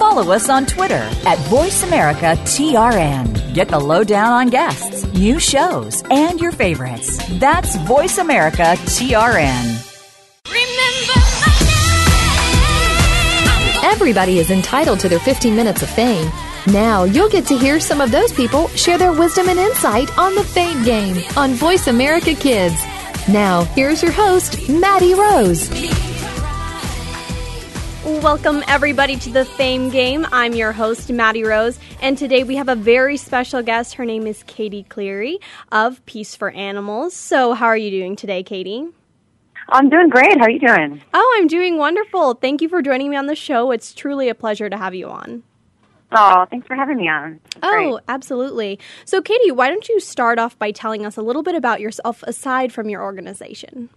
follow us on Twitter at VoiceAmericaTRN. Get the lowdown on guests, new shows, and your favorites. That's VoiceAmericaTRN. Everybody is entitled to their 15 minutes of fame. Now you'll get to hear some of those people share their wisdom and insight on the Fame Game on Voice America Kids. Now, here's your host, Maddie Rose. Welcome, everybody, to the Fame Game. I'm your host, Maddie Rose, and today we have a very special guest. Her name is Katie Cleary of Peace for Animals. So, how are you doing today, Katie? I'm doing great. How are you doing? Oh, I'm doing wonderful. Thank you for joining me on the show. It's truly a pleasure to have you on. Oh, thanks for having me on. That's oh, great. absolutely. So, Katie, why don't you start off by telling us a little bit about yourself aside from your organization?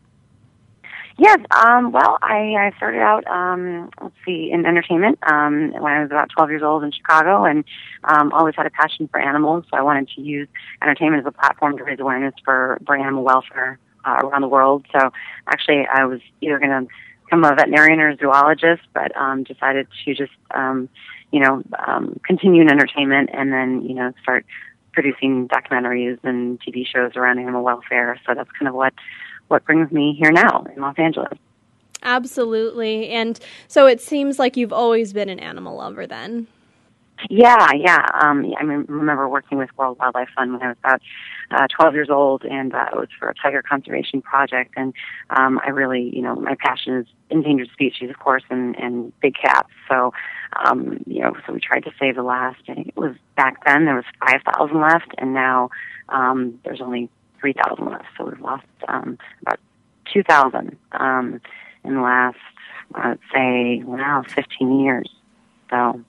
Yes. Um, well, I, I started out, um, let's see, in entertainment um, when I was about 12 years old in Chicago, and um, always had a passion for animals. So I wanted to use entertainment as a platform to raise awareness for, for animal welfare uh, around the world. So actually, I was either going to become a veterinarian or a zoologist, but um, decided to just, um, you know, um, continue in entertainment and then, you know, start producing documentaries and TV shows around animal welfare. So that's kind of what what brings me here now in Los Angeles. Absolutely. And so it seems like you've always been an animal lover then. Yeah, yeah. Um, I remember working with World Wildlife Fund when I was about uh, 12 years old, and uh, it was for a tiger conservation project. And um, I really, you know, my passion is endangered species, of course, and, and big cats. So, um, you know, so we tried to save the last. I think it was back then there was 5,000 left, and now um, there's only 3,000 left. So we've lost um, about 2,000 um, in the last, I'd say, wow, 15 years. So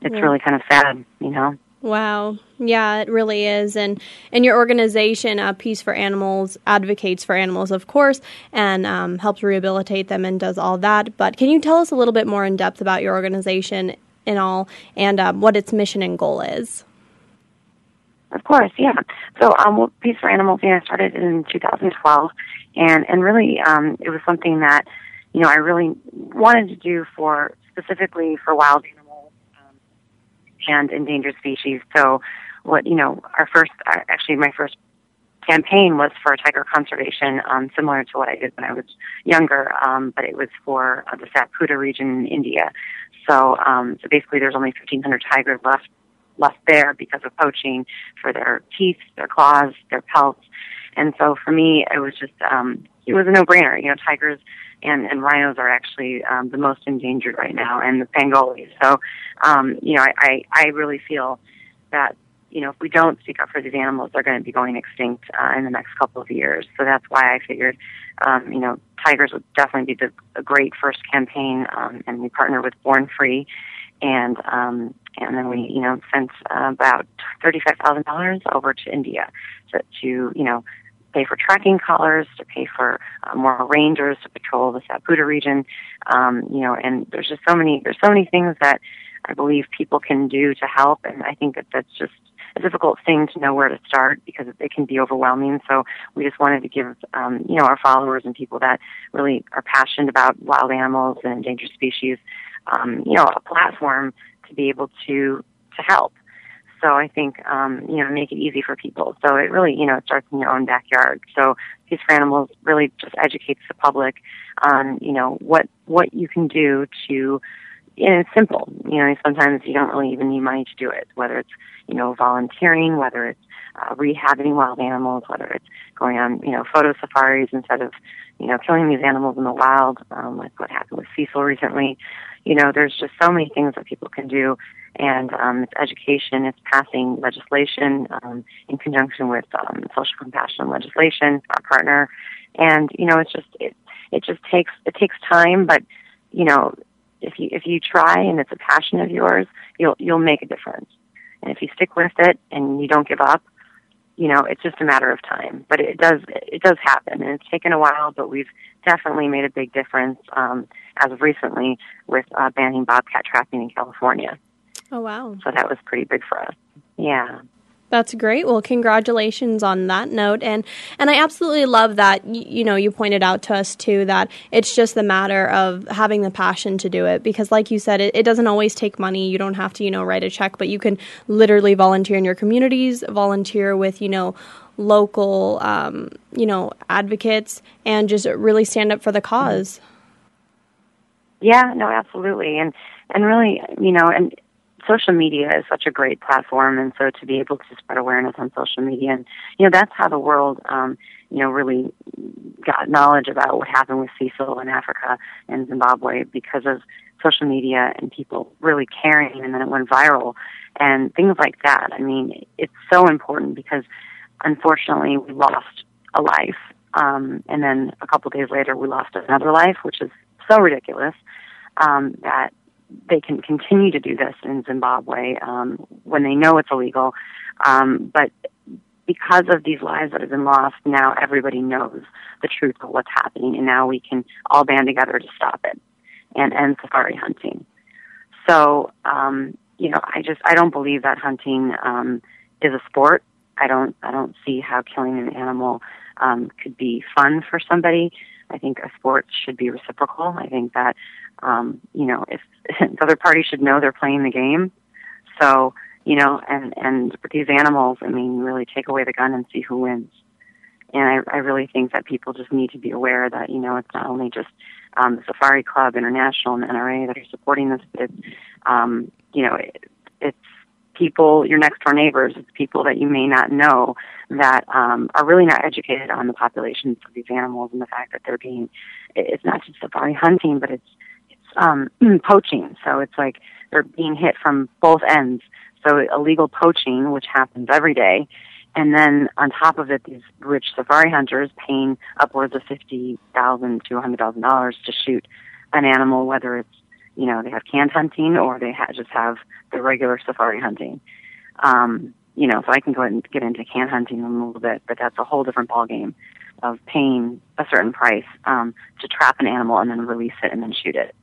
it's yeah. really kind of sad, you know. Wow. Yeah, it really is. And and your organization, uh, Peace for Animals, advocates for animals, of course, and um, helps rehabilitate them and does all that. But can you tell us a little bit more in depth about your organization and all, and um, what its mission and goal is? Of course, yeah. So, um, Peace for Animals, yeah, I started in 2012, and and really, um, it was something that, you know, I really wanted to do for specifically for wild animals um, and endangered species. So, what you know, our first, uh, actually, my first campaign was for tiger conservation, um, similar to what I did when I was younger, um, but it was for uh, the Satpura region in India. So, um, so basically, there's only 1,500 tigers left left there because of poaching for their teeth, their claws, their pelts. And so for me, it was just, um, it was a no-brainer. You know, tigers and, and rhinos are actually um, the most endangered right now, and the pangolins. So, um, you know, I, I, I really feel that, you know, if we don't speak up for these animals, they're going to be going extinct uh, in the next couple of years. So that's why I figured, um, you know, tigers would definitely be the, a great first campaign, um, and we partnered with Born Free, and um, and then we, you know, sent uh, about thirty-five thousand dollars over to India to, to, you know, pay for tracking collars, to pay for uh, more rangers to patrol the Satpura region, um, you know, and there's just so many, there's so many things that I believe people can do to help, and I think that that's just a difficult thing to know where to start because it can be overwhelming. So we just wanted to give, um, you know, our followers and people that really are passionate about wild animals and endangered species, um, you know, a platform to be able to to help. So I think um, you know make it easy for people. So it really you know it starts in your own backyard. So Peace for Animals really just educates the public on you know what what you can do to. And it's simple, you know. Sometimes you don't really even need money to do it. Whether it's you know volunteering, whether it's uh, rehabbing wild animals, whether it's going on you know photo safaris instead of you know killing these animals in the wild, um, like what happened with Cecil recently you know, there's just so many things that people can do. And um, it's education, it's passing legislation um, in conjunction with um, social compassion legislation, our partner. And you know, it's just it it just takes it takes time, but you know, if you if you try and it's a passion of yours, you'll you'll make a difference. And if you stick with it and you don't give up, you know, it's just a matter of time. But it does it does happen, and it's taken a while, but we've definitely made a big difference um, as of recently with uh, banning bobcat trapping in California. Oh wow! So that was pretty big for us. Yeah. That's great. Well, congratulations on that note, and and I absolutely love that. You, you, know, you pointed out to us too that it's just the matter of having the passion to do it. Because, like you said, it, it doesn't always take money. You don't have to, you know, write a check, but you can literally volunteer in your communities, volunteer with, you know, local, um, you know, advocates, and just really stand up for the cause. Yeah. No. Absolutely. And and really, you know, and social media is such a great platform, and so to be able to spread awareness on social media, and you know that's how the world, um, you know, really got knowledge about what happened with Cecil in Africa and Zimbabwe because of social media and people really caring, and then it went viral, and things like that. I mean, it's so important because unfortunately we lost a life, um, and then a couple days later we lost another life, which is so ridiculous um, that they can continue to do this in Zimbabwe um, when they know it's illegal. Um, but because of these lives that have been lost, now everybody knows the truth of what's happening, and now we can all band together to stop it and end safari hunting. So, um, you know, I just I don't believe that hunting um, is a sport. I don't I don't see how killing an animal um, could be fun for somebody. I think a sport should be reciprocal. I think that um, you know, if the other party should know they're playing the game. So, you know, and and with these animals, I mean, really take away the gun and see who wins. And I, I really think that people just need to be aware that you know it's not only just um, the Safari Club International and NRA that are supporting this, but it's um, you know it, it's people, your next door neighbors, it's people that you may not know that um, are really not educated on the populations of these animals and the fact that they're being. It's not just safari hunting, but it's um, poaching. So it's like they're being hit from both ends. So illegal poaching, which happens every day, and then on top of it, these rich safari hunters paying upwards of fifty thousand to hundred thousand dollars to shoot an animal, whether it's you know they have canned hunting or they ha- just have the regular safari hunting. Um, you know, so I can go ahead and get into can hunting in a little bit, but that's a whole different ballgame of paying a certain price um, to trap an animal and then release it and then shoot it.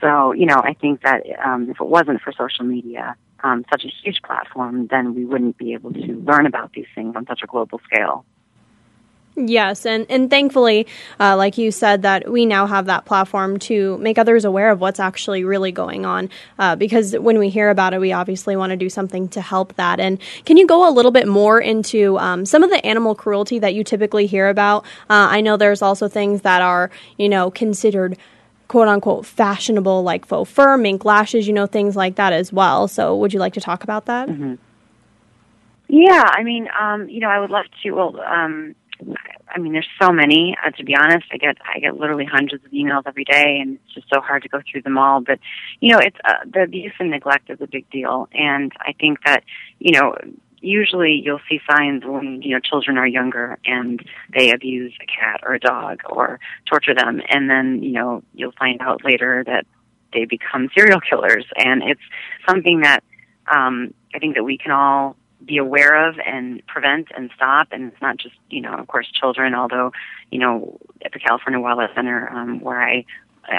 So, you know, I think that um, if it wasn't for social media, um, such a huge platform, then we wouldn't be able to learn about these things on such a global scale. Yes, and, and thankfully, uh, like you said, that we now have that platform to make others aware of what's actually really going on. Uh, because when we hear about it, we obviously want to do something to help that. And can you go a little bit more into um, some of the animal cruelty that you typically hear about? Uh, I know there's also things that are, you know, considered quote unquote fashionable like faux fur, mink lashes, you know, things like that as well. So would you like to talk about that? Mm-hmm. Yeah, I mean, um, you know, I would love to. Well, um, I mean, there's so many. Uh, to be honest, I get I get literally hundreds of emails every day, and it's just so hard to go through them all. But you know, it's uh, the abuse and neglect is a big deal, and I think that you know usually you'll see signs when you know children are younger and they abuse a cat or a dog or torture them and then you know you'll find out later that they become serial killers and it's something that um i think that we can all be aware of and prevent and stop. And it's not just you know of course children although you know at the california wildlife center um where i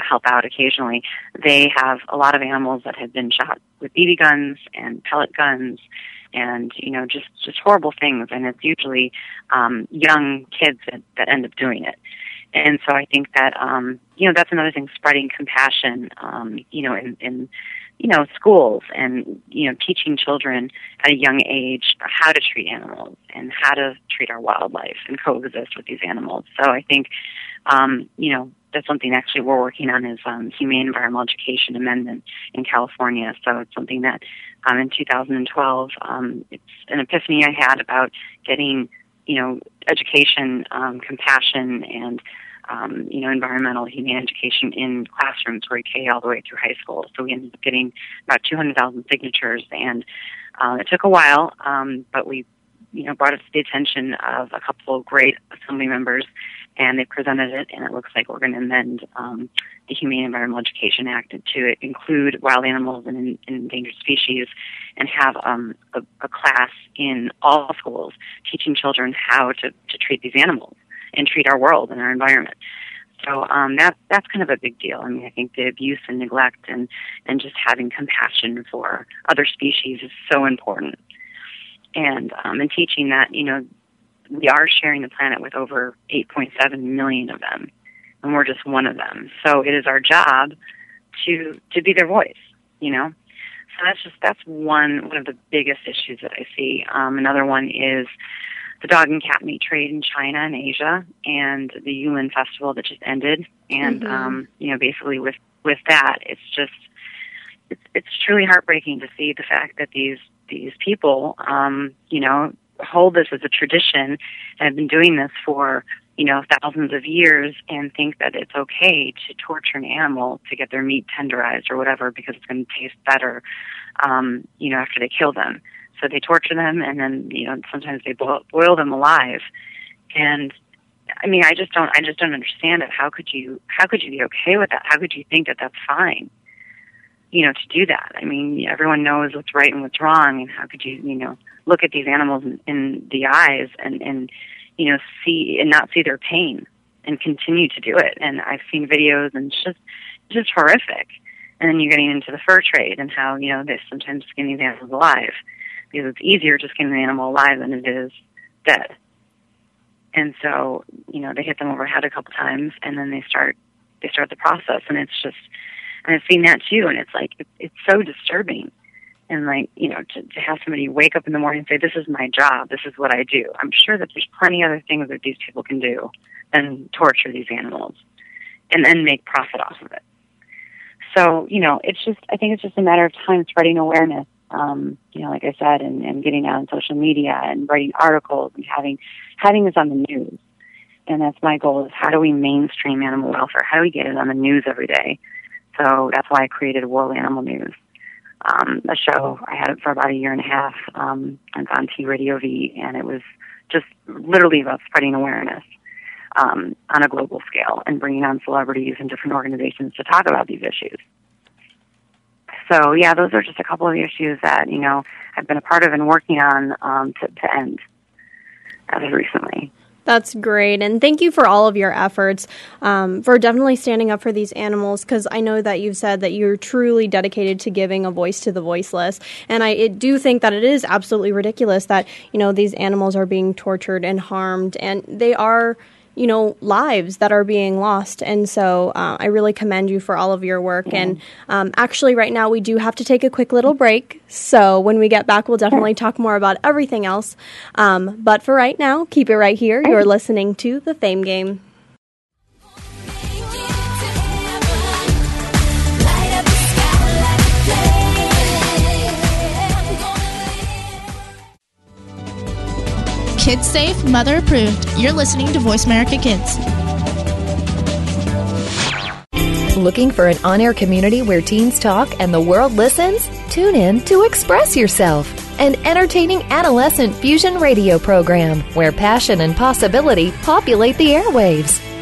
help out occasionally, they have a lot of animals that have been shot with BB guns and pellet guns and you know just just horrible things. And it's usually um young kids that, that end up doing it. And so i think that um you know that's another thing spreading compassion um you know in in you know schools and you know teaching children at a young age how to treat animals and how to treat our wildlife and coexist with these animals so i think um you know that's something actually we're working on is um, humane environmental education amendment in California. So it's something that um, in 2012, um, it's an epiphany I had about getting, you know, education, um, compassion, and um, you know, environmental humane education in classrooms pre-K all the way through high school. So we ended up getting about 200,000 signatures, and uh, it took a while, um, but we, you know, brought it to the attention of a couple of great assembly members and they presented it, and it looks like we're going to amend um, the Humane Environmental Education Act to include wild animals and, endangered species, and have um, a, a class in all schools teaching children how to, to treat these animals and treat our world and our environment. So um, that that's kind of a big deal. I mean, I think the abuse and neglect and and just having compassion for other species is so important. and um, and teaching that you know we are sharing the planet with over 8.7 million of them, and we're just one of them. So it is our job to to be their voice. You know, so that's just that's one one of the biggest issues that I see. Um, another one is the dog and cat meat trade in China and Asia, and the Yulin Festival that just ended. And Mhm. um, you know, basically with with that, it's just it's it's truly heartbreaking to see the fact that these these people, um, you know, hold this as a tradition and have been doing this for you know thousands of years and think that it's okay to torture an animal to get their meat tenderized or whatever because it's going to taste better, um, you know, after they kill them. So they torture them and then you know sometimes they boil, boil them alive, and I mean I just don't I just don't understand it. How could you how could you be okay with that? How could you think that that's fine? you know, to do that. I mean, everyone knows what's right and what's wrong, and how could you, you know, look at these animals in, in the eyes and, and, you know, see and not see their pain and continue to do it. And I've seen videos, and it's just, it's just horrific. And then you're getting into the fur trade and how, you know, they sometimes skin these animals alive because it's easier to skin an animal alive than it is dead. And so, you know, they hit them over the head a couple times, and then they start, they start the process, and it's just and I've seen that too, and it's like it's, it's so disturbing. And like you know, to, to have somebody wake up in the morning and say, "This is my job. This is what I do." I'm sure that there's plenty other things that these people can do than torture these animals, and then make profit off of it. So you know, it's just I think it's just a matter of time spreading awareness. Um, you know, like I said, and, and getting out on social media and writing articles and having having this on the news. And that's my goal: is how do we mainstream animal welfare? How do we get it on the news every day? So that's why I created World Animal News, um, a show. I had it for about a year and a half. Um, it's on T Radio V, and it was just literally about spreading awareness um, on a global scale and bringing on celebrities and different organizations to talk about these issues. So yeah, those are just a couple of issues that you know I've been a part of and working on um, to, to end as of recently. That's great. And thank you for all of your efforts um, for definitely standing up for these animals because I know that you've said that you're truly dedicated to giving a voice to the voiceless. And I it do think that it is absolutely ridiculous that, you know, these animals are being tortured and harmed and they are you know lives that are being lost. And so uh, i really commend you for all of your work. And um, actually right now we do have to take a quick little break. So when we get back we'll definitely talk more about everything else. Um, but for right now keep it right here. You're listening to the fame game Kids safe, mother approved. You're listening to Voice America Kids. Looking for an on air community where teens talk and the world listens? Tune in to Express Yourself, an entertaining adolescent fusion radio program where passion and possibility populate the airwaves.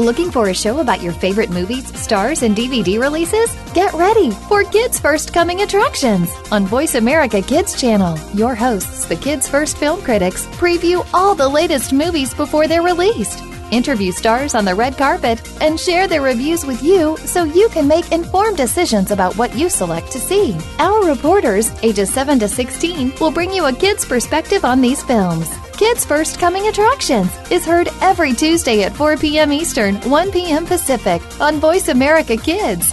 Looking for a show about your favorite movies, stars, and DVD releases? Get ready for Kids First Coming Attractions on Voice America Kids channel. Your hosts, the Kids First Film Critics, preview all the latest movies before they're released. Interview stars on the red carpet and share their reviews with you so you can make informed decisions about what you select to see. Our reporters, ages 7 to 16, will bring you a kid's perspective on these films. Kids First Coming Attractions is heard every Tuesday at 4 p.m. Eastern, 1 p.m. Pacific on Voice America Kids.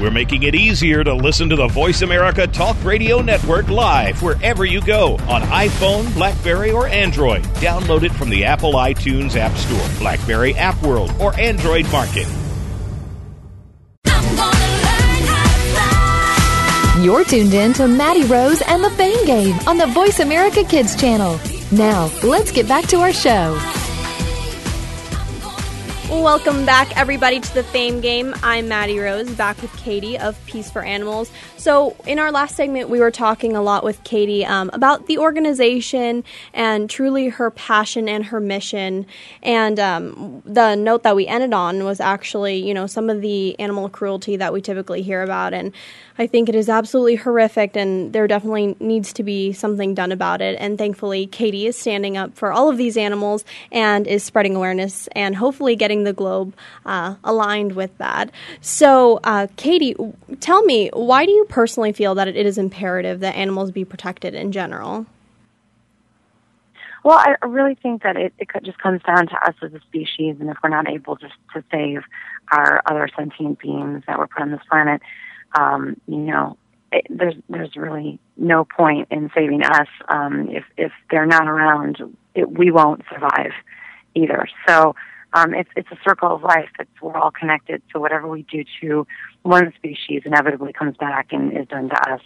We're making it easier to listen to the Voice America Talk Radio Network live wherever you go on iPhone, Blackberry, or Android. Download it from the Apple iTunes App Store, Blackberry App World, or Android Market. You're tuned in to Maddie Rose and the Fame Game on the Voice America Kids channel. Now, let's get back to our show. Welcome back, everybody, to the Fame Game. I'm Maddie Rose, back with Katie of Peace for Animals. So, in our last segment, we were talking a lot with Katie um, about the organization and truly her passion and her mission. And um, the note that we ended on was actually, you know, some of the animal cruelty that we typically hear about. And I think it is absolutely horrific, and there definitely needs to be something done about it. And thankfully, Katie is standing up for all of these animals and is spreading awareness and hopefully getting the globe uh, aligned with that. So, uh, Katie, tell me, why do you personally feel that it is imperative that animals be protected in general? Well, I really think that it, it just comes down to us as a species, and if we're not able just to save our other sentient beings that were put on this planet, um, you know, it, there's there's really no point in saving us. Um, if if they're not around, it, we won't survive either. So um, it's it's a circle of life. It's we're all connected. So whatever we do to one species inevitably comes back and is done to us.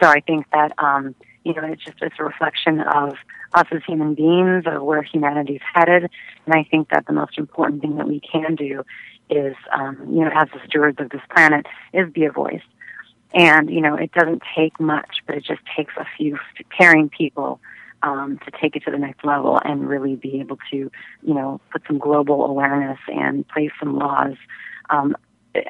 So I think that um, you know it's just it's a reflection of us as human beings of where humanity's headed. And I think that the most important thing that we can do is, um, you know, as the stewards of this planet, is be a voice. And, you know, it doesn't take much, but it just takes a few caring people um, to take it to the next level and really be able to, you know, put some global awareness and place some laws um,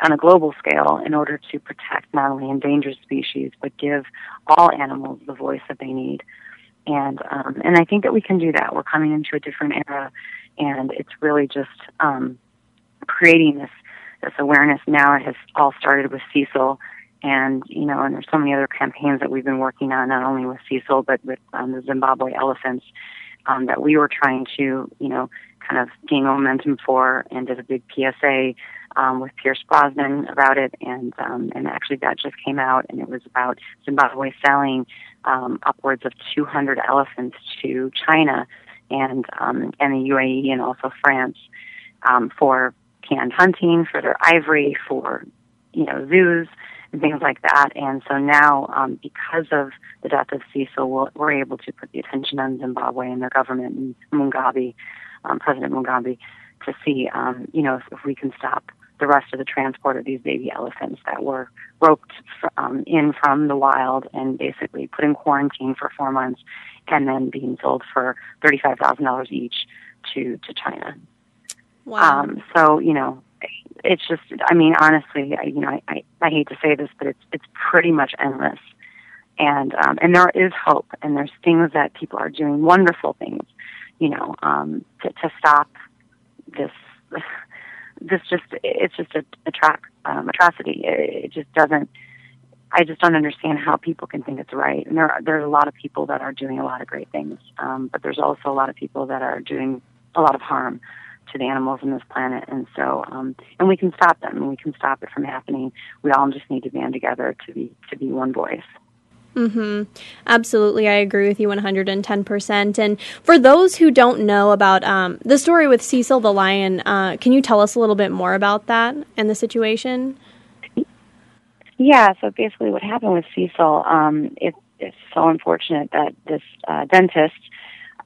on a global scale in order to protect not only endangered species but give all animals the voice that they need. And um, and I think that we can do that. We're coming into a different era, and it's really just um, creating this this awareness now. It has all started with Cecil, and you know, and there's so many other campaigns that we've been working on, not only with Cecil but with um, the Zimbabwe elephants um, that we were trying to, you know, kind of gain momentum for, and did a big PSA um, with Pierce Brosnan about it, and um, and actually that just came out, and it was about Zimbabwe selling um, upwards of 200 elephants to China and um, and the UAE and also France um, for canned hunting, for their ivory, for you know zoos and things like that. And so now, um, because of the death of Cecil, we're, we're able to put the attention on Zimbabwe and their government and Mugabe, um, President Mugabe, to see um, you know if, if we can stop the rest of the transport of these baby elephants that were roped um, in from the wild and basically put in quarantine for four months and then being sold for $35,000 each to, to China. Wow. Um, so you know, it's just. I mean, honestly, I, you know, I, I, I hate to say this, but it's it's pretty much endless. And um, and there is hope, and there's things that people are doing, wonderful things, you know, um, to, to stop this. This just it's just a, a track um, atrocity. It, it just doesn't. I just don't understand how people can think it's right. And there are, there's a lot of people that are doing a lot of great things, um, but there's also a lot of people that are doing a lot of harm to the animals on this planet. And so, um, and we can stop them, and we can stop it from happening. We all just need to band together to be to be one voice. Mm-hmm. Absolutely, I agree with you 110%. And for those who don't know about um, the story with Cecil the lion, uh, can you tell us a little bit more about that and the situation? Yeah, so basically what happened with Cecil, um, it, it's so unfortunate that this uh, dentist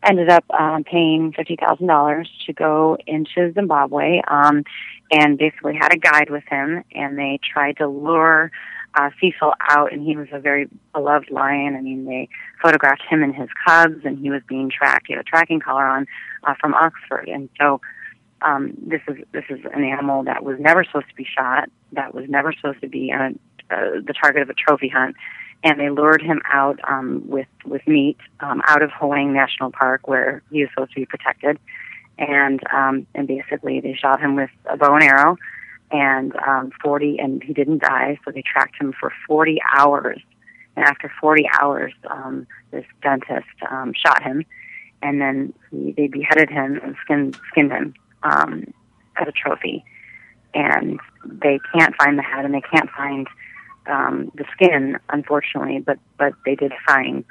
ended up um, paying fifty thousand dollars to go into Zimbabwe, um, and basically had a guide with him, and they tried to lure uh, Cecil out, and he was a very beloved lion. I mean, they photographed him and his cubs, and he was being tracked. He had a tracking collar on uh, from Oxford, and so um, this is this is an animal that was never supposed to be shot, that was never supposed to be uh, uh, the target of a trophy hunt and they lured him out um, with with meat um, out of Hwange National Park, where he was supposed to be protected, and um, and basically they shot him with a bow and arrow, and um, 40, and he didn't die, so they tracked him for 40 hours, and after 40 hours, um, this dentist um, shot him, and then he, they beheaded him and skinned skinned him um, as a trophy. and they can't find the head and they can't find um, the skin, unfortunately, but but they did find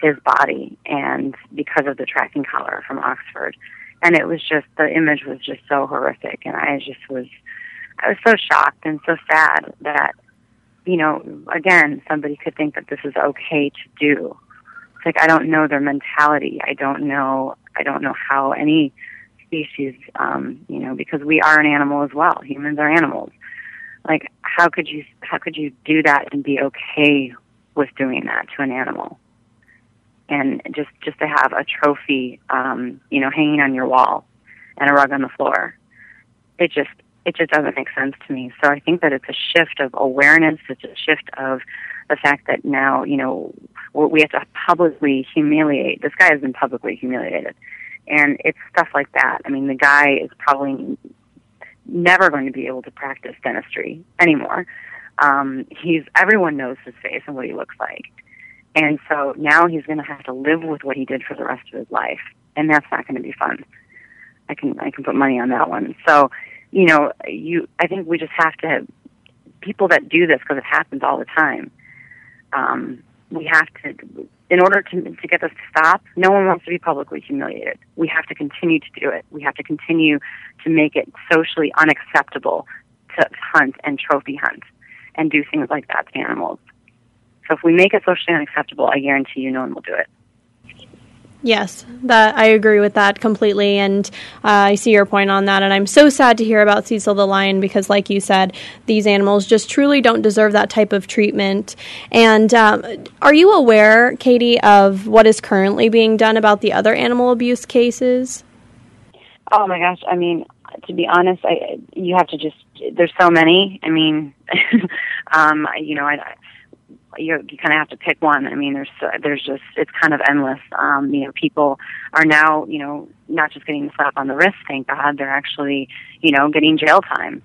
his body, and because of the tracking collar from Oxford, and it was just the image was just so horrific, and I just was I was so shocked and so sad that you know again somebody could think that this is okay to do. It's like I don't know their mentality. I don't know. I don't know how any species, um, you know, because we are an animal as well. Humans are animals. Like, how could you how could you do that and be okay with doing that to an animal? And just just to have a trophy, um, you know, hanging on your wall and a rug on the floor, it just it just doesn't make sense to me. So I think that it's a shift of awareness. It's a shift of the fact that now, you know, we have to publicly humiliate. This guy has been publicly humiliated and it's stuff like that. I mean, the guy is probably never going to be able to practice dentistry anymore. Um, he's everyone knows his face and what he looks like, and so now he's going to have to live with what he did for the rest of his life, and that's not going to be fun. I can I can put money on that one. So, you know, you I think we just have to people that do this because it happens all the time. Um, we have to in order to, to get this to stop, no one wants to be publicly humiliated. We have to continue to do it. We have to continue to make it socially unacceptable to hunt and trophy hunt and do things like that to animals. So if we make it socially unacceptable, I guarantee you no one will do it. Yes, that I agree with that completely, and uh, I see your point on that. And I'm so sad to hear about Cecil the lion because, like you said, these animals just truly don't deserve that type of treatment. And um, are you aware, Katie, of what is currently being done about the other animal abuse cases? Oh my gosh! I mean, to be honest, I you have to just there's so many. I mean, um, you know, I you you kind of have to pick one. I mean, there's there's just it's kind of endless. Um, you know, people are now you know not just getting the slap on the wrist. Thank God, they're actually you know getting jail time,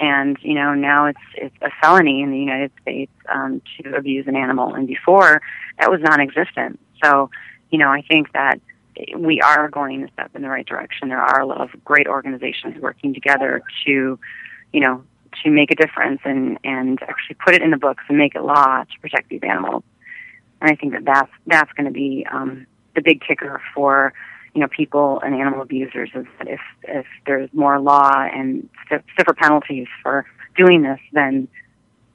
and you know now it's it's a felony in the United States um, to abuse an animal, and before that was non-existent. So you know, I think that we are going a step in the right direction. There are a lot of great organizations working together to, you know, to make a difference and and actually put it in the books and make it law to protect these animals. And I think that that's that's going to be um, the big kicker for you know people and animal abusers is that if if there's more law and stiffer penalties for doing this, then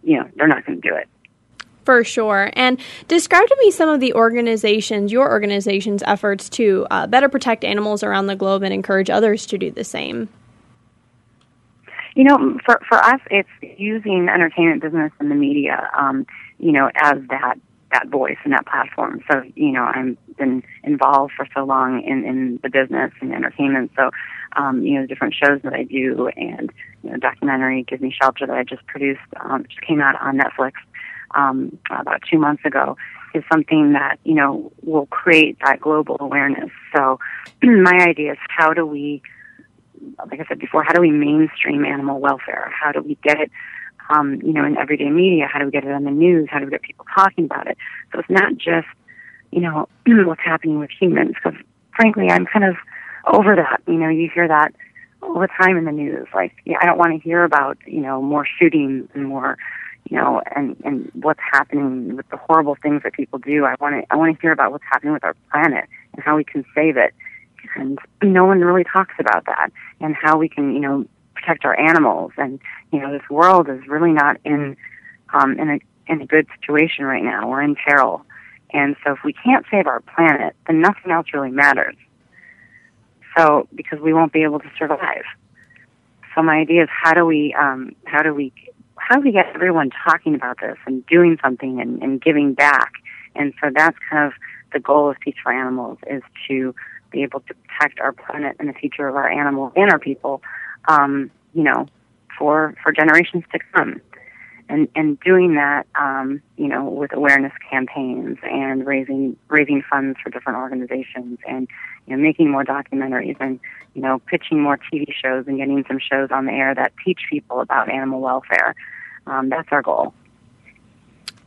you know they're not going to do it. For sure. And describe to me some of the organizations, your organization's efforts to uh, better protect animals around the globe and encourage others to do the same. You know, for for us, it's using entertainment business and the media, um, you know, as that that voice and that platform. So, you know, I've been involved for so long in in the business and entertainment. So, um, you know, different shows that I do, and you know, documentary "Give Me Shelter" that I just produced, um, just came out on Netflix um, about two months ago, is something that you know will create that global awareness. So, my idea is how do we like I said before, how do we mainstream animal welfare? How do we get it, um, you know, in everyday media? How do we get it on the news? How do we get people talking about it? So it's not just, you know, what's happening with humans. Because frankly, I'm kind of over that. You know, you hear that all the time in the news. Like, yeah, I don't want to hear about, you know, more shootings and more, you know, and and what's happening with the horrible things that people do. I want to I want to hear about what's happening with our planet and how we can save it and no one really talks about that and how we can you know protect our animals. And you know this world is really not in um in a in a good situation right now. We're in peril. And so if we can't save our planet then nothing else really matters. So because we won't be able to survive. So my idea is how do we um how do we how do we get everyone talking about this and doing something and, and giving back? And so that's kind of the goal of Peace for Animals is to be able to protect our planet and the future of our animals and our people, um, you know, for for generations to come. And and doing that, um, you know, with awareness campaigns and raising raising funds for different organizations and you know making more documentaries and you know pitching more TV shows and getting some shows on the air that teach people about animal welfare. Um, that's our goal.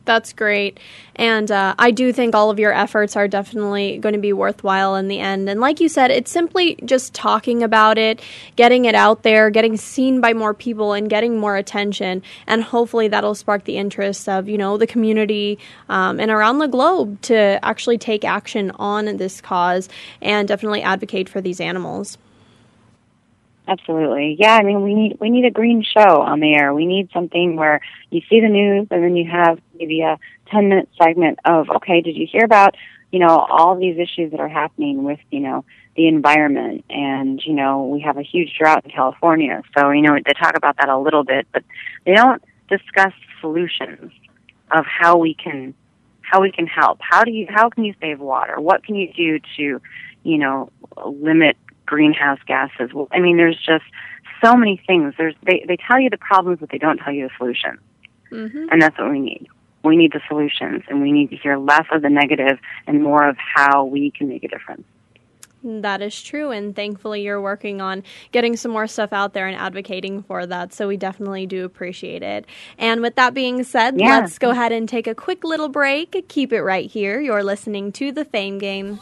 That's great. And uh, I do think all of your efforts are definitely going to be worthwhile in the end. And like you said, it's simply just talking about it, getting it out there, getting seen by more people, and getting more attention. And hopefully that'll spark the interest of, you know, the community um, and around the globe to actually take action on this cause and definitely advocate for these animals. Absolutely. Yeah, I mean we need we need a green show on the air. We need something where you see the news and then you have maybe a 10 minute segment of okay, did you hear about, you know, all these issues that are happening with, you know, the environment and, you know, we have a huge drought in California. So, you know, they talk about that a little bit, but they don't discuss solutions of how we can how we can help. How do you how can you save water? What can you do to, you know, limit greenhouse gases. Well, I mean, there's just so many things. There's they they tell you the problems, but they don't tell you the solutions. Mm-hmm. And that's what we need. We need the solutions, and we need to hear less of the negative and more of how we can make a difference. That is true, and thankfully you're working on getting some more stuff out there and advocating for that. So we definitely do appreciate it. And with that being said, yeah. let's go ahead and take a quick little break. Keep it right here. You're listening to the Fame Game.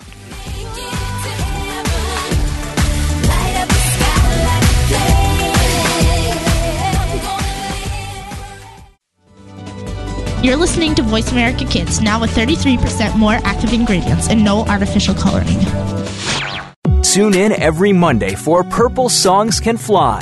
You're listening to Voice America Kids, now with 33% more active ingredients and no artificial coloring. Tune in every Monday for Purple Songs Can Fly.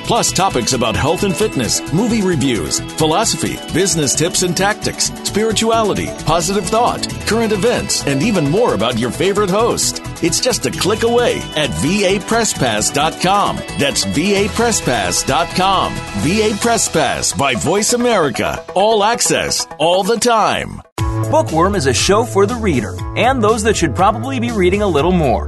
Plus, topics about health and fitness, movie reviews, philosophy, business tips and tactics, spirituality, positive thought, current events, and even more about your favorite host. It's just a click away at vapresspass.com. That's vapresspass.com. VA Press Pass by Voice America. All access, all the time. Bookworm is a show for the reader and those that should probably be reading a little more.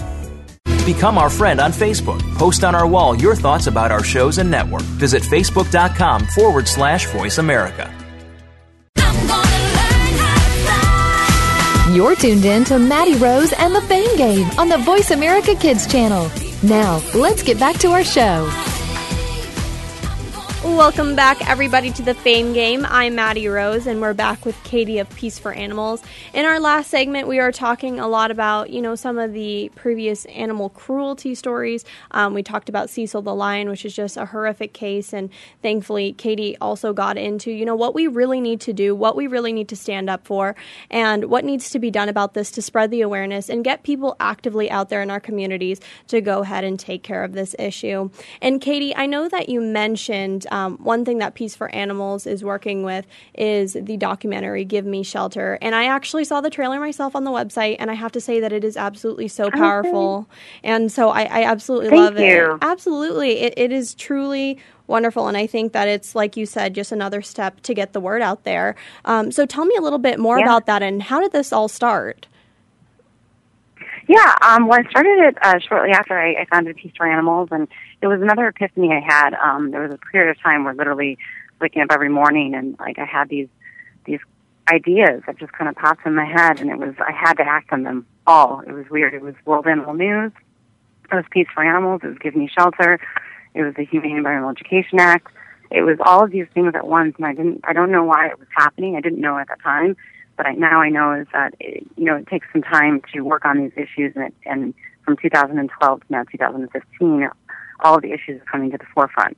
Become our friend on Facebook. Post on our wall your thoughts about our shows and network. Visit facebook.com forward slash voice America. You're tuned in to Maddie Rose and the Fame Game on the Voice America Kids channel. Now, let's get back to our show. Welcome back, everybody, to the Fame Game. I'm Maddie Rose, and we're back with Katie of Peace for Animals. In our last segment, we are talking a lot about, you know, some of the previous animal cruelty stories. Um, we talked about Cecil the lion, which is just a horrific case, and thankfully, Katie also got into, you know, what we really need to do, what we really need to stand up for, and what needs to be done about this to spread the awareness and get people actively out there in our communities to go ahead and take care of this issue. And Katie, I know that you mentioned um, one thing that Peace for Animals is working with is the documentary Give Me Shelter. And I actually saw the trailer myself on the website, and I have to say that it is absolutely so powerful. And so I, I absolutely Thank love you. it. Absolutely. It, it is truly wonderful. And I think that it's, like you said, just another step to get the word out there. Um, so tell me a little bit more Yeah. about that and how did this all start? Yeah, um, well, I started it uh, shortly after I, I founded Peace for Animals, and it was another epiphany I had. Um, there was a period of time where literally waking up every morning and like I had these these ideas that just kind of popped in my head, and it was I had to act on them all. It was weird. It was World Animal News, it was Peace for Animals, it was Give Me Shelter, it was the Humane Environmental Education Act. It was all of these things at once, and I didn't. I don't know why it was happening. I didn't know at that time but I, now I know is that it, you know it takes some time to work on these issues, and, it, and from 2012 to now 2015, all of the issues are coming to the forefront.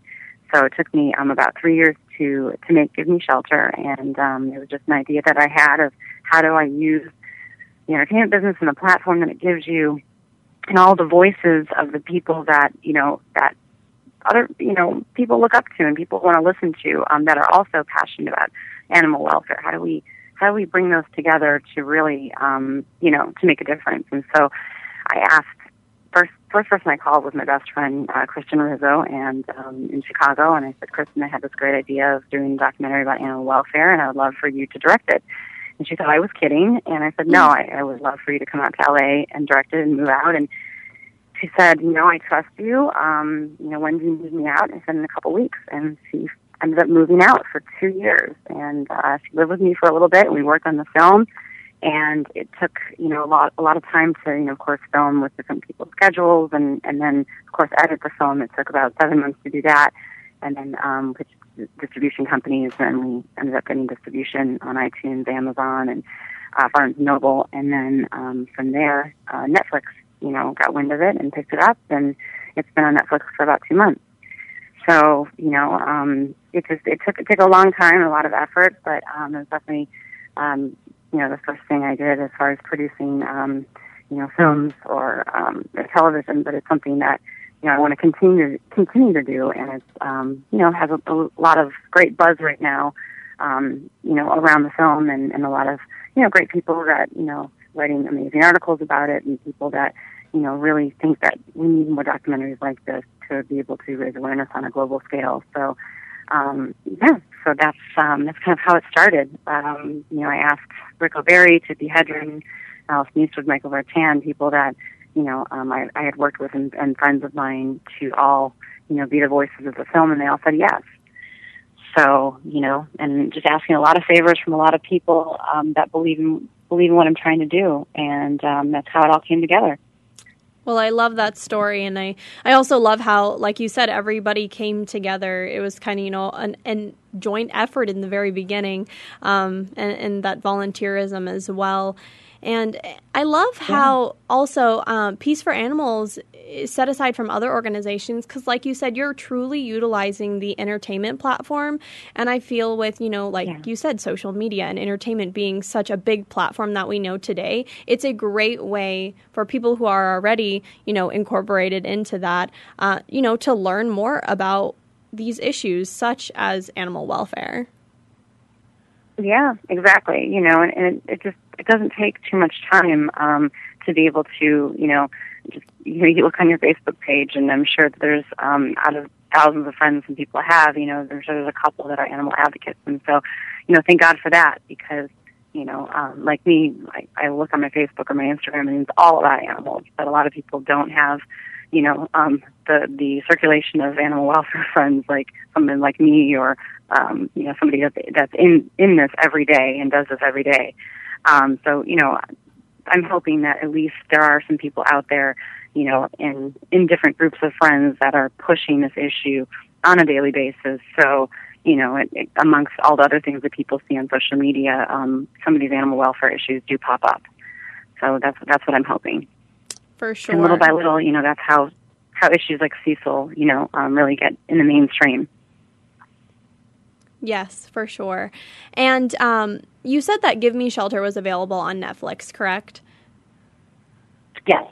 so it took me um, about three years to to make Give Me Shelter, and um, it was just an idea that I had of how do I use the entertainment business and the platform that it gives you, and all the voices of the people that you know that other you know people look up to and people want to listen to um, that are also passionate about animal welfare. How do we how do we bring those together to really um, you know to make a difference? And so I asked first person I called was my best friend uh, Kristen Rizzo and um, in Chicago, and I said, Kristen, I had this great idea of doing a documentary about animal welfare, and I would love for you to direct it. And she thought I was kidding, and I said, no, I, I would love for you to come out to LA and direct it and move out. And she said, you know, I trust you. Um, you know, when do you move me out? And I said, in a couple weeks. And she ended up moving out for two years, and uh, she lived with me for a little bit. And we worked on the film, and it took you know a lot a lot of time to you know of course film with different people's schedules, and and then of course edit the film. It took about seven months to do that, and then um, pitch distribution companies, and we ended up getting distribution on iTunes, Amazon, and uh, Barnes Noble, and then um, from there, uh, Netflix, you know, got wind of it and picked it up, and it's been on Netflix for about two months. So, you know, um, it just it took it took a long time, a lot of effort, but um, it was definitely, um, you know, the first thing I did as far as producing, um, you know, films or um, television. But it's something that you know I want to continue continue to do, and it's um, you know has a, a lot of great buzz right now, um, you know, around the film, and, and a lot of you know great people that you know writing amazing articles about it, and people that you know really think that we need more documentaries like this to be able to raise awareness on a global scale. So, um, yeah, so that's um, that's kind of how it started. Um, you know, I asked Rick O'Barry, Tippi Hedren, Alison Eastwood, Michael Vartan, people that you know um, I, I had worked with and, and friends of mine to all you know be the voices of the film, and they all said yes. So you know, and just asking a lot of favors from a lot of people um, that believe in believe in what I'm trying to do, and um, that's how it all came together. Well, I love that story, and I, I also love how, like you said, everybody came together. It was kind of you know an, joint effort in the very beginning, um, and, and that volunteerism as well. And I love how yeah. also um, Peace for Animals is set aside from other organizations because, like you said, you're truly utilizing the entertainment platform. And I feel with, you know, like yeah. you said, social media and entertainment being such a big platform that we know today, it's a great way for people who are already, you know, incorporated into that, uh, you know, to learn more about these issues such as animal welfare. Yeah, exactly. You know, and, and it, it just it doesn't take too much time um, to be able to, you know, just you know, you look on your Facebook page, and I'm sure that there's um, out of thousands of friends and people have, you know, there's there's a couple that are animal advocates, and so, you know, thank God for that because, you know, um, like me, I, I look on my Facebook or my Instagram, and it's all about animals, but a lot of people don't have you know um the the circulation of animal welfare friends like someone like me or um you know somebody that that's in in this every day and does this every day um so you know i'm hoping that at least there are some people out there you know in in different groups of friends that are pushing this issue on a daily basis so you know it, it, amongst all the other things that people see on social media um some of these animal welfare issues do pop up so that's that's what i'm hoping for sure. And little by little, you know, that's how how issues like Cecil, you know, um, really get in the mainstream. Yes, for sure. And um, you said that Give Me Shelter was available on Netflix, correct? Yes.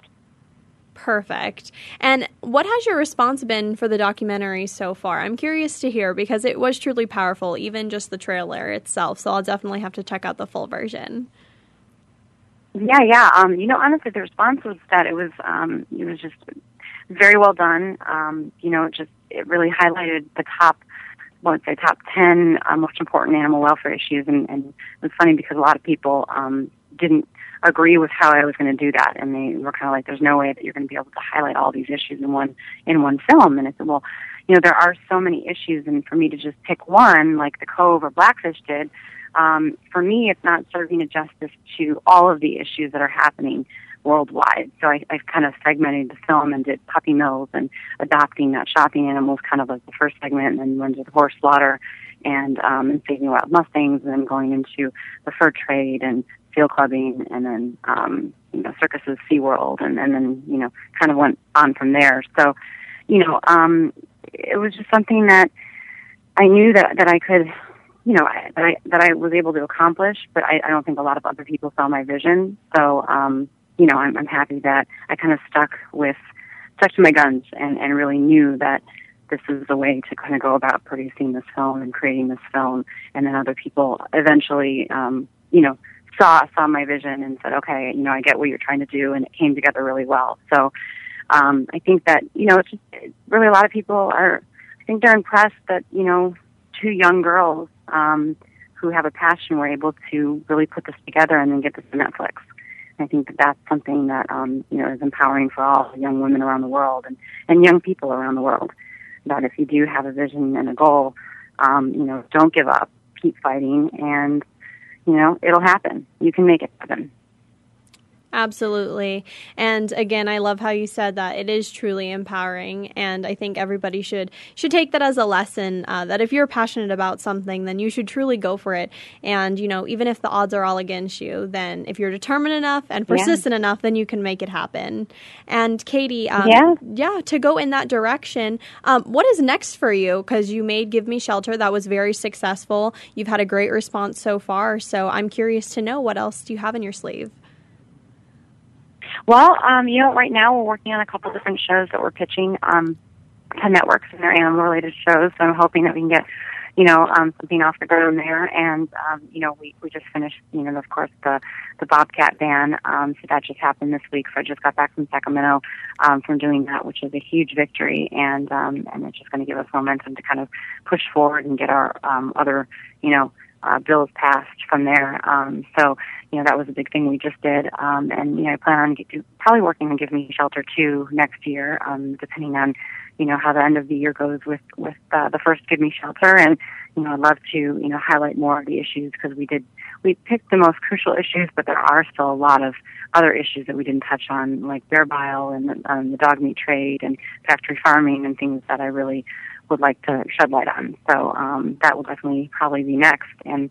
Perfect. And what has your response been for the documentary so far? I'm curious to hear because it was truly powerful, even just the trailer itself. So I'll definitely have to check out the full version. Yeah, yeah. Um, you know, honestly, the response was that it was um, it was just very well done. Um, you know, it just it really highlighted the top, well, I'd say top ten uh, most important animal welfare issues, and, and it was funny because a lot of people um, didn't agree with how I was going to do that, and they were kind of like, "There's no way that you're going to be able to highlight all these issues in one in one film." And I said, "Well, you know, there are so many issues, and for me to just pick one, like the Cove or Blackfish did." um, for me, it's not serving a justice to all of the issues that are happening worldwide. So I, I've kind of segmented the film and did puppy mills and adopting, not shopping animals, kind of like the first segment, and then went to the horse slaughter and um, and saving wild mustangs, and then going into the fur trade and seal clubbing, and then um, you know circuses, SeaWorld, and and then you know kind of went on from there. So you know um, it was just something that I knew that that I could, you know, that I that I was able to accomplish. But I, I don't think a lot of other people saw my vision. So, um, you know, I'm, I'm happy that I kind of stuck with stuck to my guns and and really knew that this is the way to kind of go about producing this film and creating this film. And then other people eventually, um, you know, saw saw my vision and said, okay, you know, I get what you're trying to do, and it came together really well. So um, I think that you know, it's just really a lot of people are. I think they're impressed that you know, two young girls um, who have a passion were able to really put this together and then get this to Netflix. I think that that's something that um, you know is empowering for all young women around the world and and young people around the world. That if you do have a vision and a goal, um, you know, don't give up, keep fighting, and you know, it'll happen. You can make it happen. Absolutely. And again, I love how you said that it is truly empowering. And I think everybody should should take that as a lesson uh, that if you're passionate about something, then you should truly go for it. And, you know, even if the odds are all against you, then if you're determined enough and persistent yeah. enough, then you can make it happen. And Katie, um, yeah. yeah, to go in that direction, um, what is next for you? Because you made Give Me Shelter. That was very successful. You've had a great response so far. So I'm curious to know what else do you have in your sleeve? Well, um, you know, right now we're working on a couple different shows that we're pitching um, to networks and their animal-related shows. So I'm hoping that we can get, you know, um, something off the ground there. And um, you know, we we just finished, you know, of course the the Bobcat ban. Um, so that just happened this week. So I just got back from Sacramento um, from doing that, which is a huge victory, and um, and it's just going to give us momentum to kind of push forward and get our um, other, you know uh, bills passed from there. Um, so, you know, that was a big thing we just did. Um, and, you know, I plan on get probably working on Give Me Shelter too next year, um, depending on, you know, how the end of the year goes with, with, uh, the first Give Me Shelter. And, you know, I'd love to, you know, highlight more of the issues because we did, we picked the most crucial issues, but there are still a lot of other issues that we didn't touch on, like bear bile and um, the dog meat trade and factory farming and things that I really would like to shed light on. So um, that will definitely probably be next. And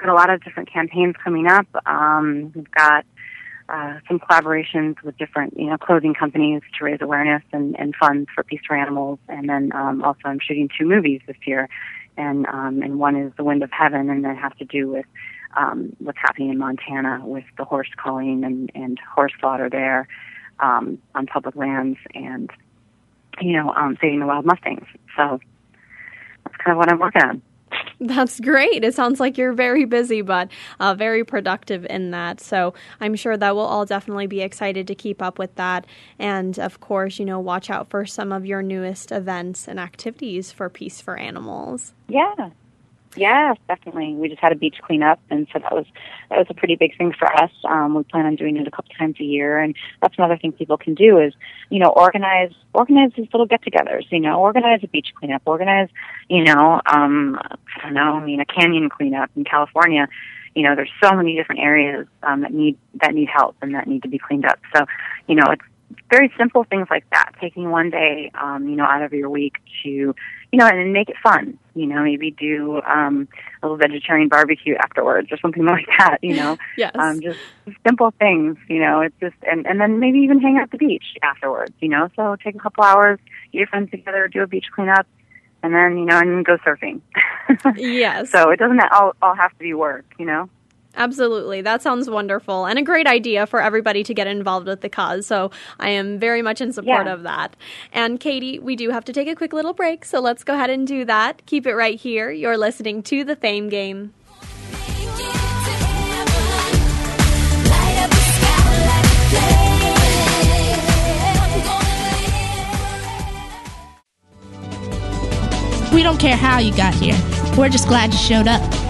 got a lot of different campaigns coming up. Um, we've got uh, some collaborations with different, you know, clothing companies to raise awareness and, and funds for Peace for Animals. And then um, also I'm shooting two movies this year, and um, and one is The Wind of Heaven, and that has to do with um, what's happening in Montana with the horse culling and, and horse slaughter there um, on public lands and you know, um, saving the wild mustangs. So that's kind of what I'm working on. That's great. It sounds like you're very busy, but uh, very productive in that. So I'm sure that we'll all definitely be excited to keep up with that. And of course, you know, watch out for some of your newest events and activities for Peace for Animals. Yeah, Yes, definitely. We just had a beach cleanup, and so that was that was a pretty big thing for us. Um, we plan on doing it a couple times a year, and that's another thing people can do is, you know, organize organize these little get-togethers. You know, organize a beach cleanup, organize, you know, um, I don't know, I mean, a canyon cleanup in California. You know, there's so many different areas um, that need that need help and that need to be cleaned up. So, you know, it's very simple things like that. Taking one day, um, you know, out of your week to, you know, and make it fun. You know, maybe do um, a little vegetarian barbecue afterwards or something like that. You know, yes. um, just simple things. You know, it's just and and then maybe even hang out at the beach afterwards. You know, so take a couple hours, get your friends together, do a beach cleanup, and then you know, and go surfing. yes. So it doesn't all all have to be work. You know. Absolutely. That sounds wonderful and a great idea for everybody to get involved with the cause. So I am very much in support yeah. of that. And Katie, we do have to take a quick little break. So let's go ahead and do that. Keep it right here. You're listening to The Fame Game. We don't care how you got here. We're just glad you showed up.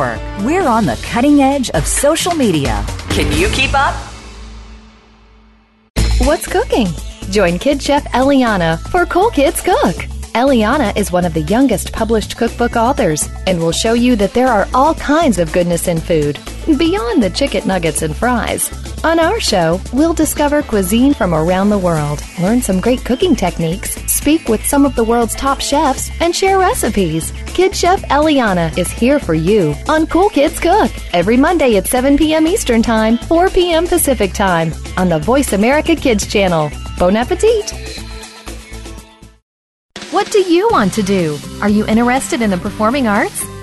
Network. We're on the cutting edge of social media. Can you keep up? What's cooking? Join Kid Chef Eliana for Cool Kids Cook. Eliana is one of the youngest published cookbook authors and will show you that there are all kinds of goodness in food, beyond the chicken nuggets and fries. On our show, we'll discover cuisine from around the world, learn some great cooking techniques, speak with some of the world's top chefs, and share recipes. Kid Chef Eliana is here for you on Cool Kids Cook every Monday at 7 p.m. Eastern Time, 4 p.m. Pacific Time on the Voice America Kids channel. Bon appetit! What do you want to do? Are you interested in the performing arts?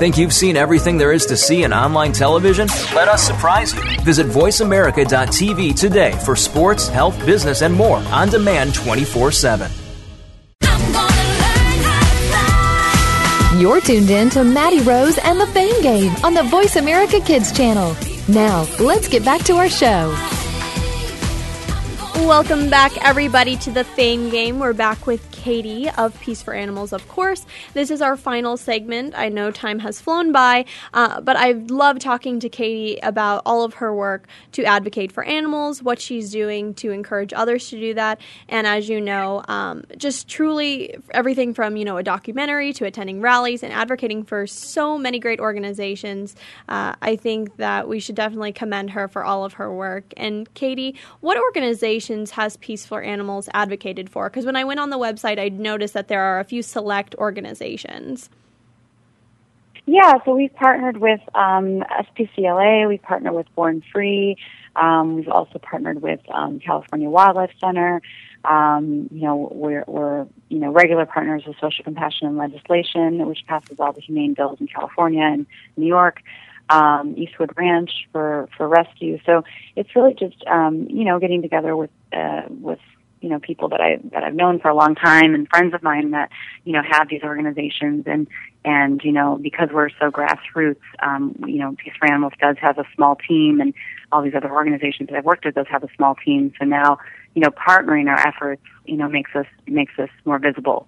Think you've seen everything there is to see in online television? Let us surprise you. Visit VoiceAmerica.tv today for sports, health, business, and more on demand 24 7. You're tuned in to Maddie Rose and the Fame Game on the Voice America Kids channel. Now, let's get back to our show. Welcome back, everybody, to the Fame Game. We're back with Katie of Peace for Animals, of course. This is our final segment. I know time has flown by, uh, but I love talking to Katie about all of her work to advocate for animals, what she's doing to encourage others to do that, and as you know, um, just truly everything from you know a documentary to attending rallies and advocating for so many great organizations. Uh, I think that we should definitely commend her for all of her work. And Katie, what organizations has Peace for Animals advocated for? Because when I went on the website, I noticed that there are a few select organizations. Yeah, so we've partnered with um, SPCLA, we've partnered with Born Free, um, we've also partnered with um, California Wildlife Center. Um, you know, we're, we're you know regular partners with Social Compassion in Legislation, which passes all the humane bills in California and New York um, Eastwood Ranch for for rescue. So it's really just um, you know getting together with uh, with you know people that I that I've known for a long time and friends of mine that you know have these organizations and and you know because we're so grassroots, um, you know Peace for Animals does have a small team and all these other organizations that I've worked with does have a small team. So now you know partnering our efforts you know makes us makes us more visible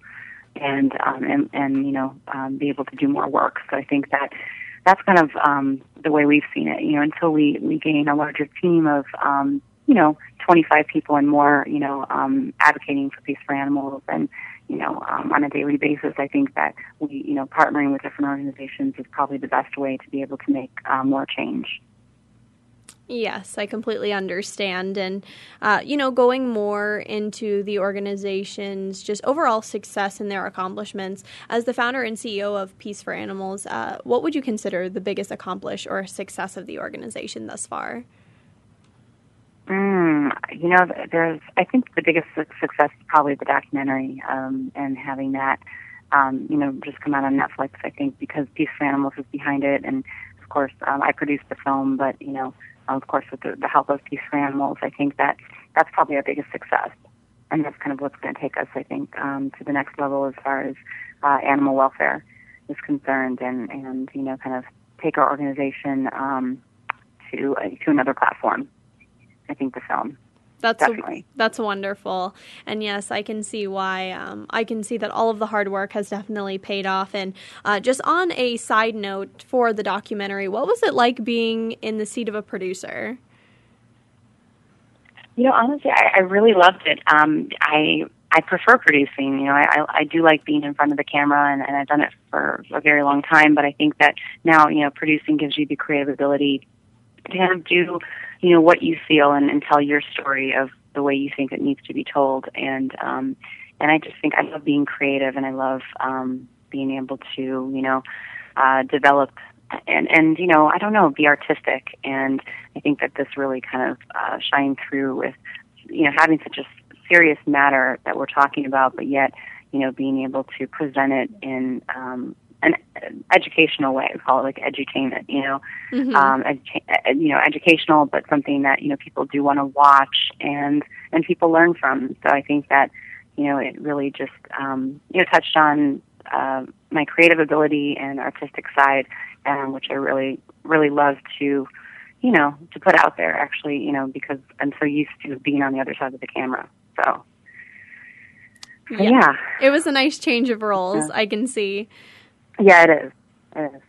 and um, and and you know um, be able to do more work. So I think that that's kind of um, the way we've seen it. You know, until we we gain a larger team of um, you know 25 people and more, you know, um, advocating for peace for animals and you know um, on a daily basis. I think that we you know partnering with different organizations is probably the best way to be able to make uh, more change. Yes, I completely understand. And, uh, you know, going more into the organization's just overall success and their accomplishments, as the founder and CEO of Peace for Animals, uh, what would you consider the biggest accomplish or success of the organization thus far? Mm, you know, there's, I think the biggest success is probably the documentary um, and having that, um, you know, just come out on Netflix, I think, because Peace for Animals is behind it. And, of course, um, I produced the film, but, you know, of course, with the, the help of Peace for Animals, I think that that's probably our biggest success. And that's kind of what's going to take us, I think, um, to the next level as far as uh, animal welfare is concerned, and and you know, kind of take our organization um, to uh, to another platform. I think the film. That's Definitely. that's wonderful, and yes, I can see why. Um, I can see that all of the hard work has definitely paid off. And uh, just on a side note for the documentary, what was it like being in the seat of a producer? You know, honestly, I, I really loved it. Um, I I prefer producing. You know, I, I I do like being in front of the camera, and, and I've done it for a very long time. But I think that now, you know, producing gives you the creative ability to kind of do you know what you feel and, and tell your story of the way you think it needs to be told. And um and I just think I love being creative and I love um being able to you know uh develop and and you know I don't know be artistic. And I think that this really kind of uh shined through with you know having such a serious matter that we're talking about but yet you know being able to present it in um an educational way. We call it like edutainment, you know, mm-hmm. um, edu- you know, educational, but something that you know people do want to watch and and people learn from. So I think that you know, it really just um, you know touched on uh, my creative ability and artistic side, um, which I really really love to you know to put out there. Actually, you know, because I'm so used to being on the other side of the camera. So, so yeah. yeah. it was a nice change of roles. Yeah. I can see. Yeah, it is. It is.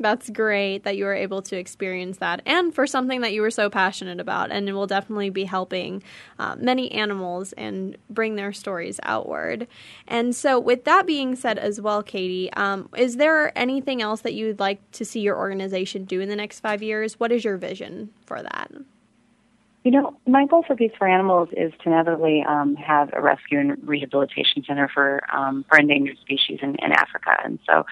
That's great that you were able to experience that and for something that you were so passionate about. And it will definitely be helping uh, many animals and bring their stories outward. And so, with that being said, as well, Katie, um, is there anything else that you'd like to see your organization do in the next five years? What is your vision for that? You know, my goal for Peace for Animals is to inevitably um, have a rescue and rehabilitation center for um, for endangered species in, in Africa. And so,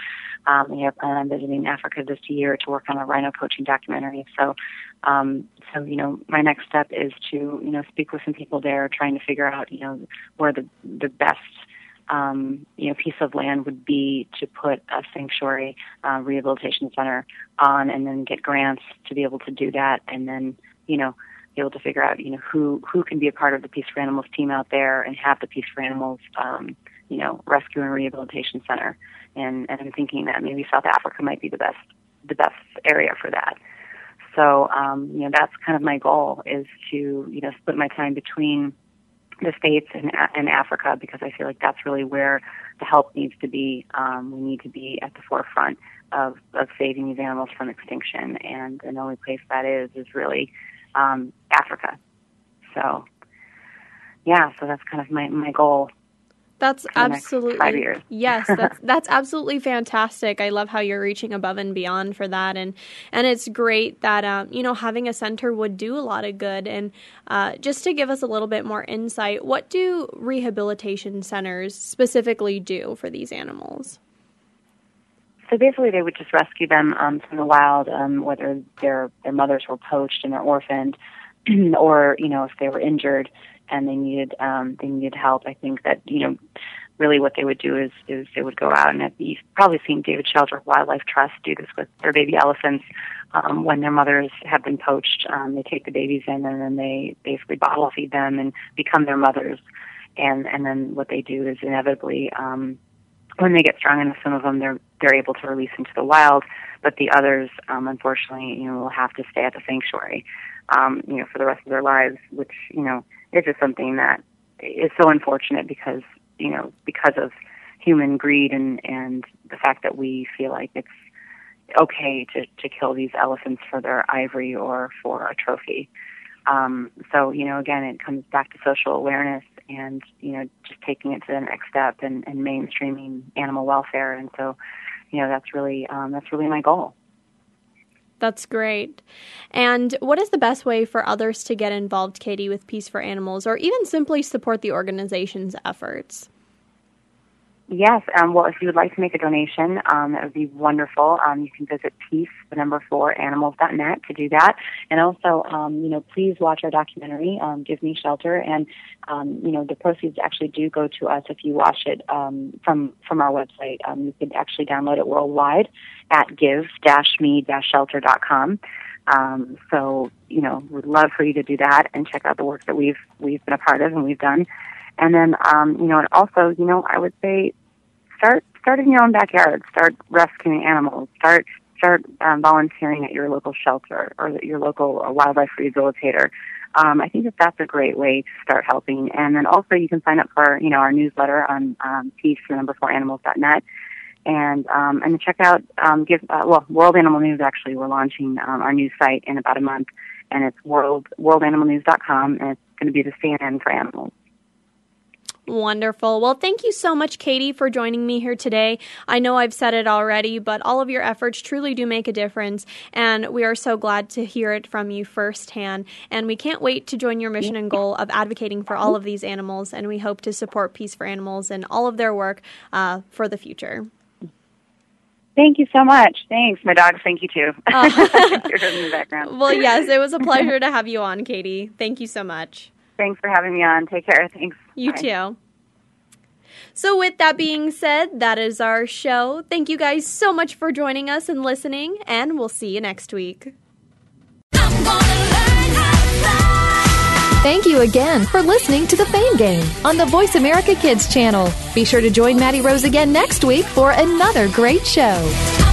um, we have plan on visiting Africa this year to work on a rhino poaching documentary. So, um, so you know, my next step is to you know speak with some people there, trying to figure out you know where the the best um, you know piece of land would be to put a sanctuary uh, rehabilitation center on, and then get grants to be able to do that, and then you know able to figure out you know who who can be a part of the Peace for Animals team out there and have the Peace for Animals um, you know rescue and rehabilitation center and and I'm thinking that maybe South Africa might be the best the best area for that. So um, you know that's kind of my goal is to you know split my time between the states and, and Africa because I feel like that's really where the help needs to be. Um, we need to be at the forefront of, of saving these animals from extinction, and the only place that is is really um, Africa. So, yeah, so that's kind of my my goal that's absolutely yes. That's that's absolutely fantastic. I love how you're reaching above and beyond for that, and and it's great that um, you know having a center would do a lot of good. And uh, just to give us a little bit more insight, what do rehabilitation centers specifically do for these animals? So basically, they would just rescue them um, from the wild, um, whether their their mothers were poached and they're orphaned, or you know if they were injured and they needed um, they needed help. I think that you know really what they would do is is they would go out and you've probably seen David Sheldrick Wildlife Trust do this with their baby elephants um, when their mothers have been poached. Um, they take the babies in and then they basically bottle feed them and become their mothers. And and then what they do is inevitably um, when they get strong enough, some of them they're they're able to release into the wild, but the others, um, unfortunately, you know, will have to stay at the sanctuary, um, you know, for the rest of their lives, which you know is just something that is so unfortunate because you know because of human greed and and the fact that we feel like it's okay to to kill these elephants for their ivory or for a trophy. Um, so you know, again, it comes back to social awareness and you know just taking it to the next step and, and mainstreaming animal welfare. And so, you know, that's really um, that's really my goal. That's great. And what is the best way for others to get involved, Katie, with Peace for Animals, or even simply support the organization's efforts? Yes. Um, well, if you would like to make a donation, um, would be wonderful. Um, you can visit peace, the number four, animals.net to do that. And also, um, you know, please watch our documentary, um, Give Me Shelter. And, um, you know, the proceeds actually do go to us if you watch it um, from, from our website. Um, you can actually download it worldwide at give-me-shelter.com. Um, so, you know, we'd love for you to do that and check out the work that we've, we've been a part of and we've done. And then, um, you know, and also, you know, I would say start start in your own backyard. Start rescuing animals. Start start um, volunteering at your local shelter or at your local uh, wildlife rehabilitator. Um, I think that that's a great way to start helping. And then also, you can sign up for you know our newsletter on um, peace number four animals.net. And um, and check out um, give uh, well World Animal News actually we're launching um, our new site in about a month and it's world worldanimalnews.com and it's going to be the CNN for animals. Wonderful. Well, thank you so much, Katie, for joining me here today. I know I've said it already, but all of your efforts truly do make a difference, and we are so glad to hear it from you firsthand. And we can't wait to join your mission and goal of advocating for all of these animals, and we hope to support Peace for Animals and all of their work uh, for the future. Thank you so much. Thanks. My dogs thank you too. Uh, You're in the background. Well, yes, it was a pleasure to have you on, Katie. Thank you so much. Thanks for having me on. Take care. Thanks. You Bye. too. So, with that being said, that is our show. Thank you guys so much for joining us and listening, and we'll see you next week. Thank Thank you again for listening to the Fame Game on the Voice America Kids channel. Be sure to join Maddie Rose again next week for another great show.